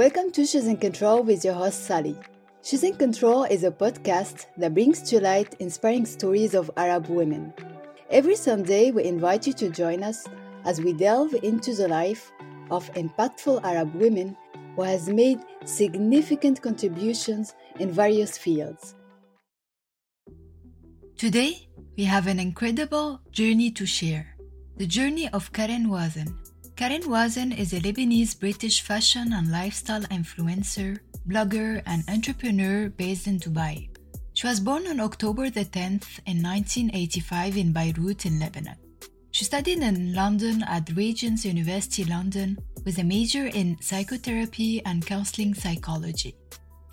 Welcome to She's in Control with your host Sally. She's in Control is a podcast that brings to light inspiring stories of Arab women. Every Sunday, we invite you to join us as we delve into the life of impactful Arab women who has made significant contributions in various fields. Today, we have an incredible journey to share. The journey of Karen Wazen. Karen Wazen is a Lebanese British fashion and lifestyle influencer, blogger, and entrepreneur based in Dubai. She was born on October the 10th in 1985 in Beirut in Lebanon. She studied in London at Regent's University London with a major in psychotherapy and counseling psychology.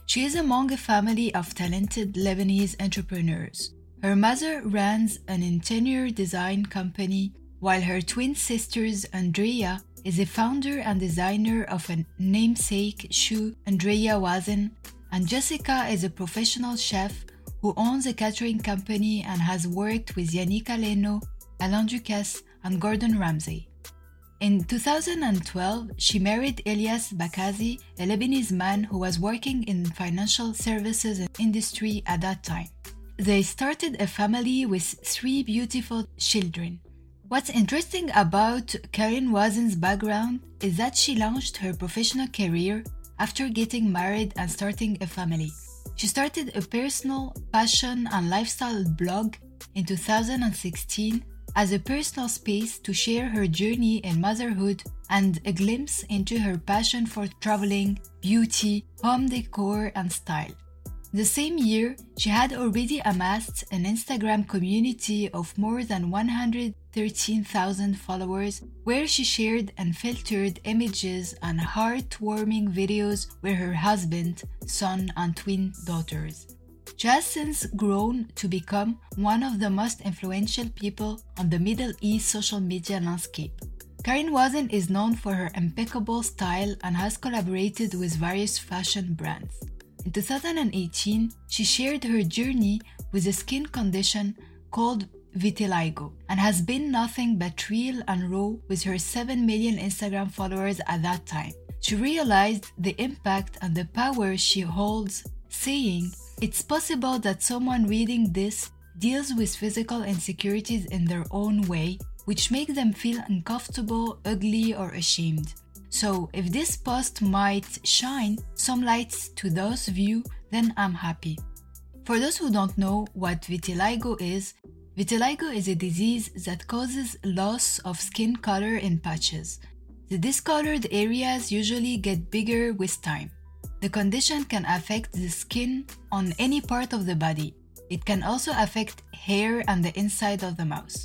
She is among a family of talented Lebanese entrepreneurs. Her mother runs an interior design company, while her twin sisters, Andrea, is a founder and designer of a namesake shoe, Andrea Wazen, and Jessica is a professional chef who owns a catering company and has worked with Yannick Aleno, Alain Ducasse, and Gordon Ramsay. In 2012, she married Elias Bakhazi, a Lebanese man who was working in financial services industry at that time. They started a family with three beautiful children. What's interesting about Karen Wazen's background is that she launched her professional career after getting married and starting a family. She started a personal passion and lifestyle blog in 2016 as a personal space to share her journey in motherhood and a glimpse into her passion for traveling, beauty, home decor, and style. The same year, she had already amassed an Instagram community of more than 113,000 followers where she shared unfiltered images and heartwarming videos with her husband, son, and twin daughters. She has since grown to become one of the most influential people on the Middle East social media landscape. Karen Wazen is known for her impeccable style and has collaborated with various fashion brands. In 2018, she shared her journey with a skin condition called vitiligo and has been nothing but real and raw with her 7 million Instagram followers at that time. She realized the impact and the power she holds, saying, It's possible that someone reading this deals with physical insecurities in their own way, which make them feel uncomfortable, ugly, or ashamed. So, if this post might shine some lights to those you, then I'm happy. For those who don't know what vitiligo is, vitiligo is a disease that causes loss of skin color in patches. The discolored areas usually get bigger with time. The condition can affect the skin on any part of the body. It can also affect hair and the inside of the mouth.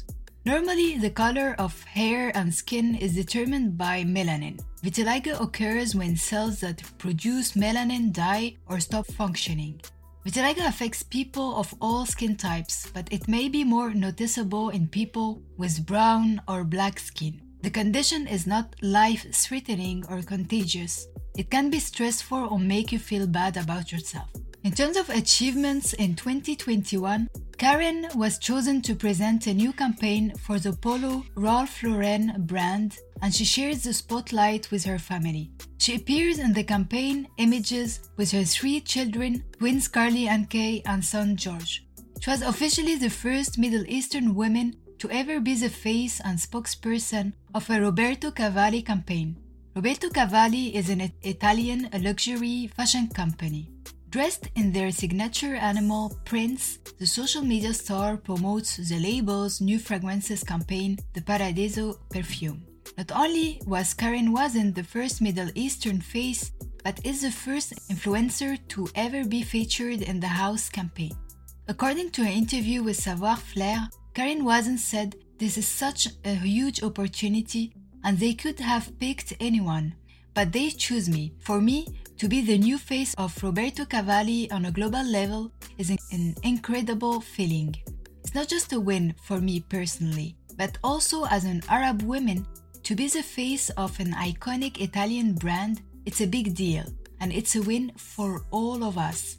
Normally, the color of hair and skin is determined by melanin. Vitiligo occurs when cells that produce melanin die or stop functioning. Vitiligo affects people of all skin types, but it may be more noticeable in people with brown or black skin. The condition is not life threatening or contagious. It can be stressful or make you feel bad about yourself. In terms of achievements in 2021, Karen was chosen to present a new campaign for the Polo Ralph Lauren brand and she shares the spotlight with her family. She appears in the campaign images with her three children, twins Carly and Kay and son George. She was officially the first Middle Eastern woman to ever be the face and spokesperson of a Roberto Cavalli campaign. Roberto Cavalli is an Italian luxury fashion company. Dressed in their signature animal prints, the social media star promotes the label's new fragrances campaign, the Paradiso perfume. Not only was Karen Wazen the first Middle Eastern face, but is the first influencer to ever be featured in the house campaign. According to an interview with Savoir Flair, Karen Wazen said, This is such a huge opportunity, and they could have picked anyone, but they choose me. For me, to be the new face of Roberto Cavalli on a global level is an incredible feeling. It's not just a win for me personally, but also as an Arab woman, to be the face of an iconic Italian brand, it's a big deal, and it's a win for all of us.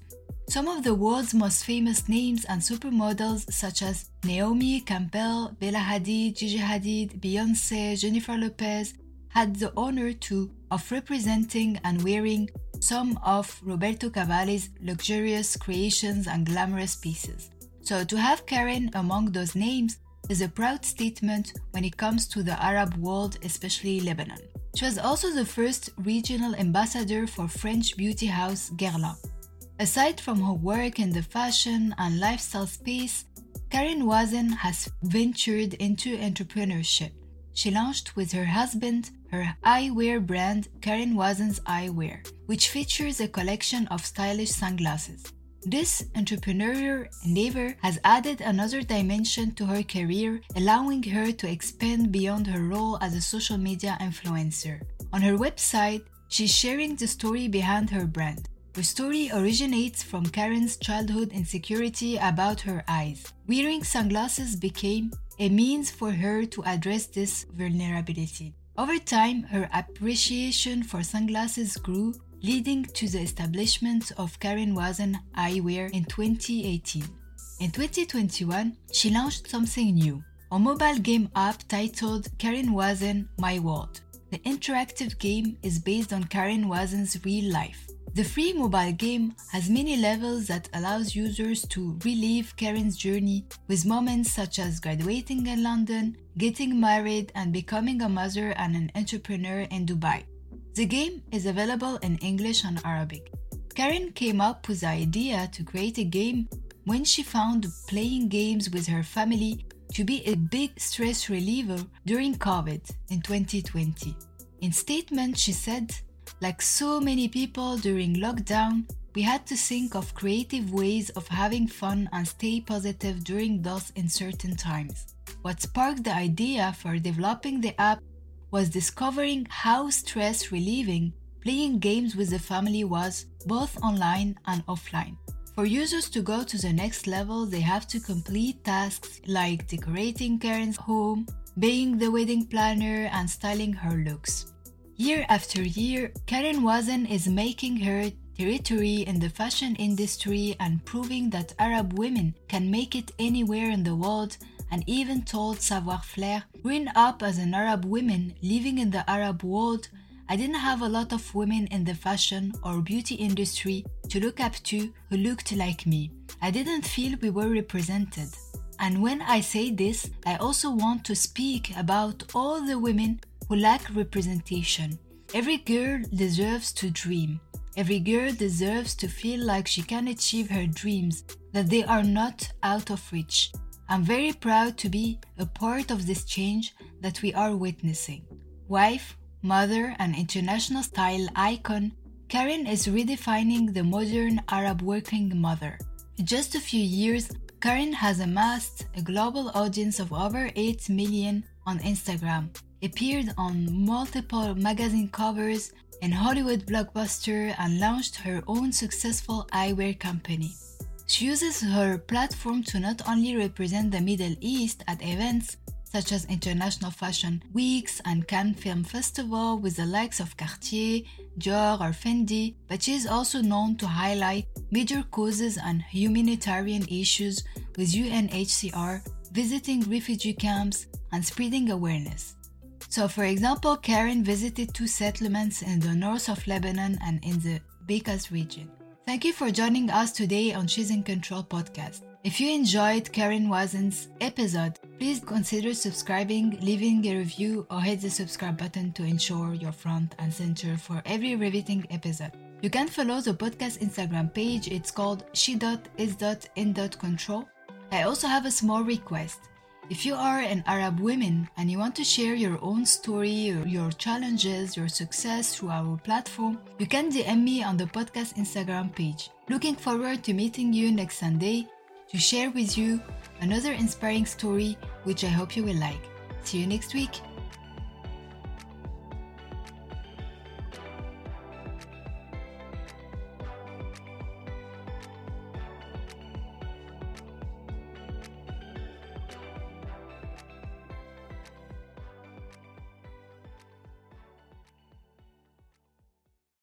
Some of the world's most famous names and supermodels, such as Naomi Campbell, Bella Hadid, Gigi Hadid, Beyonce, Jennifer Lopez, had the honor to of representing and wearing some of Roberto Cavalli's luxurious creations and glamorous pieces. So to have Karen among those names is a proud statement when it comes to the Arab world, especially Lebanon. She was also the first regional ambassador for French beauty house Guerlain. Aside from her work in the fashion and lifestyle space, Karen Wazen has ventured into entrepreneurship. She launched with her husband her eyewear brand Karen Wazen's Eyewear, which features a collection of stylish sunglasses. This entrepreneurial endeavor has added another dimension to her career, allowing her to expand beyond her role as a social media influencer. On her website, she's sharing the story behind her brand. The story originates from Karen's childhood insecurity about her eyes. Wearing sunglasses became a means for her to address this vulnerability. Over time, her appreciation for sunglasses grew, leading to the establishment of Karen Wazen Eyewear in 2018. In 2021, she launched something new, a mobile game app titled Karen Wazen My World. The interactive game is based on Karen Wazen's real life. The free mobile game has many levels that allows users to relive Karen's journey with moments such as graduating in London, getting married, and becoming a mother and an entrepreneur in Dubai. The game is available in English and Arabic. Karen came up with the idea to create a game when she found playing games with her family to be a big stress reliever during COVID in 2020. In statement, she said, like so many people during lockdown, we had to think of creative ways of having fun and stay positive during those uncertain times. What sparked the idea for developing the app was discovering how stress relieving playing games with the family was both online and offline. For users to go to the next level, they have to complete tasks like decorating Karen's home, being the wedding planner, and styling her looks. Year after year, Karen Wazen is making her territory in the fashion industry and proving that Arab women can make it anywhere in the world and even told Savoir Flair, growing up as an Arab woman living in the Arab world, I didn't have a lot of women in the fashion or beauty industry to look up to who looked like me. I didn't feel we were represented. And when I say this, I also want to speak about all the women who lack representation. Every girl deserves to dream. Every girl deserves to feel like she can achieve her dreams, that they are not out of reach, I'm very proud to be a part of this change that we are witnessing. Wife, mother, and international style icon, Karen is redefining the modern Arab working mother. In just a few years, Karen has amassed a global audience of over 8 million on Instagram, appeared on multiple magazine covers and Hollywood blockbuster, and launched her own successful eyewear company. She uses her platform to not only represent the Middle East at events such as International Fashion Weeks and Cannes Film Festival with the likes of Cartier, Dior, or Fendi, but she is also known to highlight major causes and humanitarian issues with UNHCR, visiting refugee camps, and spreading awareness. So, for example, Karen visited two settlements in the north of Lebanon and in the Bekas region. Thank you for joining us today on She's in Control podcast. If you enjoyed Karen Wazen's episode, please consider subscribing, leaving a review, or hit the subscribe button to ensure you're front and center for every riveting episode. You can follow the podcast Instagram page, it's called she.is.in.control. I also have a small request. If you are an Arab woman and you want to share your own story, your challenges, your success through our platform, you can DM me on the podcast Instagram page. Looking forward to meeting you next Sunday to share with you another inspiring story which I hope you will like. See you next week.